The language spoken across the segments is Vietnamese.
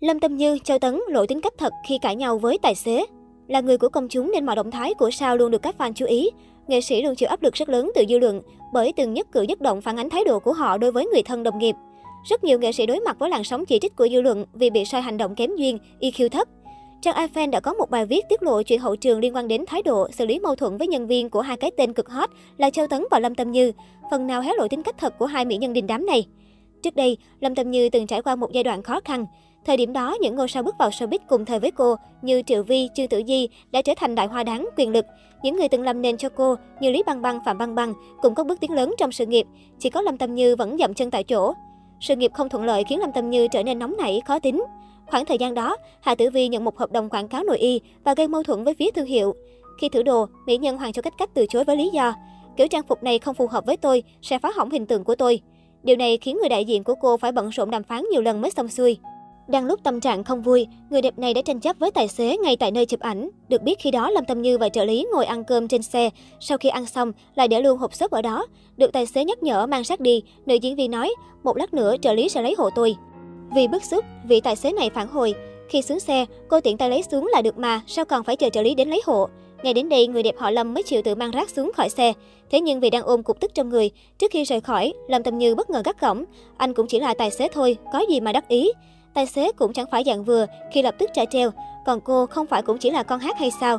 Lâm Tâm Như, Châu Tấn lộ tính cách thật khi cãi nhau với tài xế. Là người của công chúng nên mọi động thái của sao luôn được các fan chú ý. Nghệ sĩ luôn chịu áp lực rất lớn từ dư luận bởi từng nhất cử nhất động phản ánh thái độ của họ đối với người thân đồng nghiệp. Rất nhiều nghệ sĩ đối mặt với làn sóng chỉ trích của dư luận vì bị sai hành động kém duyên, EQ thấp. Trang iFan đã có một bài viết tiết lộ chuyện hậu trường liên quan đến thái độ xử lý mâu thuẫn với nhân viên của hai cái tên cực hot là Châu Tấn và Lâm Tâm Như, phần nào hé lộ tính cách thật của hai mỹ nhân đình đám này. Trước đây, Lâm Tâm Như từng trải qua một giai đoạn khó khăn. Thời điểm đó, những ngôi sao bước vào showbiz cùng thời với cô như Triệu Vi, Trương Tử Di đã trở thành đại hoa đáng, quyền lực. Những người từng làm nền cho cô như Lý Băng Băng, Phạm Băng Băng cũng có bước tiến lớn trong sự nghiệp. Chỉ có Lâm Tâm Như vẫn dậm chân tại chỗ. Sự nghiệp không thuận lợi khiến Lâm Tâm Như trở nên nóng nảy, khó tính. Khoảng thời gian đó, Hà Tử Vi nhận một hợp đồng quảng cáo nội y và gây mâu thuẫn với phía thương hiệu. Khi thử đồ, mỹ nhân Hoàng Châu Cách Cách từ chối với lý do kiểu trang phục này không phù hợp với tôi, sẽ phá hỏng hình tượng của tôi. Điều này khiến người đại diện của cô phải bận rộn đàm phán nhiều lần mới xong xuôi. Đang lúc tâm trạng không vui, người đẹp này đã tranh chấp với tài xế ngay tại nơi chụp ảnh. Được biết khi đó Lâm Tâm Như và trợ lý ngồi ăn cơm trên xe, sau khi ăn xong lại để luôn hộp xốp ở đó. Được tài xế nhắc nhở mang sát đi, nữ diễn viên nói, một lát nữa trợ lý sẽ lấy hộ tôi. Vì bức xúc, vị tài xế này phản hồi, khi xuống xe, cô tiện tay lấy xuống là được mà, sao còn phải chờ trợ lý đến lấy hộ. Ngay đến đây, người đẹp họ Lâm mới chịu tự mang rác xuống khỏi xe. Thế nhưng vì đang ôm cục tức trong người, trước khi rời khỏi, Lâm Tâm Như bất ngờ gắt gỏng. Anh cũng chỉ là tài xế thôi, có gì mà đắc ý. Tài xế cũng chẳng phải dạng vừa khi lập tức trả treo, còn cô không phải cũng chỉ là con hát hay sao?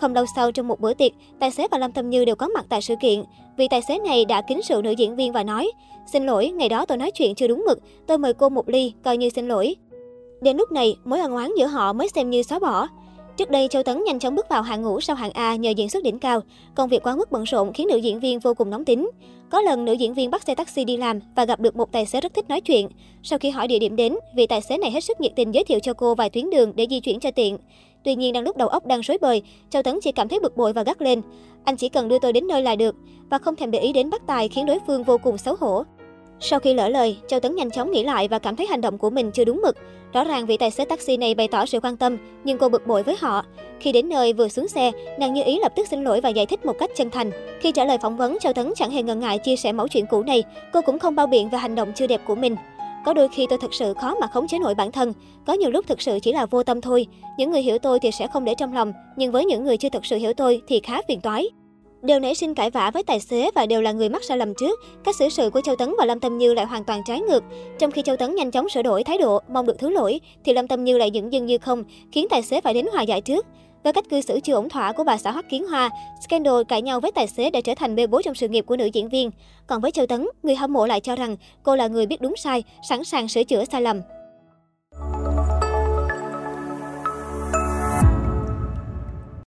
Không lâu sau trong một bữa tiệc, tài xế và Lâm Tâm Như đều có mặt tại sự kiện. vì tài xế này đã kính rượu nữ diễn viên và nói, xin lỗi, ngày đó tôi nói chuyện chưa đúng mực, tôi mời cô một ly, coi như xin lỗi. Đến lúc này, mối ân oán giữa họ mới xem như xóa bỏ. Trước đây, Châu Tấn nhanh chóng bước vào hạng ngũ sau hạng A nhờ diễn xuất đỉnh cao. Công việc quá mức bận rộn khiến nữ diễn viên vô cùng nóng tính. Có lần nữ diễn viên bắt xe taxi đi làm và gặp được một tài xế rất thích nói chuyện. Sau khi hỏi địa điểm đến, vị tài xế này hết sức nhiệt tình giới thiệu cho cô vài tuyến đường để di chuyển cho tiện. Tuy nhiên đang lúc đầu óc đang rối bời, Châu Tấn chỉ cảm thấy bực bội và gắt lên. Anh chỉ cần đưa tôi đến nơi là được và không thèm để ý đến bắt tài khiến đối phương vô cùng xấu hổ. Sau khi lỡ lời, Châu Tấn nhanh chóng nghĩ lại và cảm thấy hành động của mình chưa đúng mực. Rõ ràng vị tài xế taxi này bày tỏ sự quan tâm, nhưng cô bực bội với họ. Khi đến nơi vừa xuống xe, nàng như ý lập tức xin lỗi và giải thích một cách chân thành. Khi trả lời phỏng vấn, Châu Tấn chẳng hề ngần ngại chia sẻ mẫu chuyện cũ này, cô cũng không bao biện về hành động chưa đẹp của mình. Có đôi khi tôi thật sự khó mà khống chế nổi bản thân, có nhiều lúc thực sự chỉ là vô tâm thôi. Những người hiểu tôi thì sẽ không để trong lòng, nhưng với những người chưa thực sự hiểu tôi thì khá phiền toái đều nảy sinh cãi vã với tài xế và đều là người mắc sai lầm trước. Cách xử sự của Châu Tấn và Lâm Tâm Như lại hoàn toàn trái ngược. Trong khi Châu Tấn nhanh chóng sửa đổi thái độ, mong được thứ lỗi, thì Lâm Tâm Như lại những dưng như không, khiến tài xế phải đến hòa giải trước. Với cách cư xử chưa ổn thỏa của bà xã Hoắc Kiến Hoa, scandal cãi nhau với tài xế đã trở thành bê bối trong sự nghiệp của nữ diễn viên. Còn với Châu Tấn, người hâm mộ lại cho rằng cô là người biết đúng sai, sẵn sàng sửa chữa sai lầm.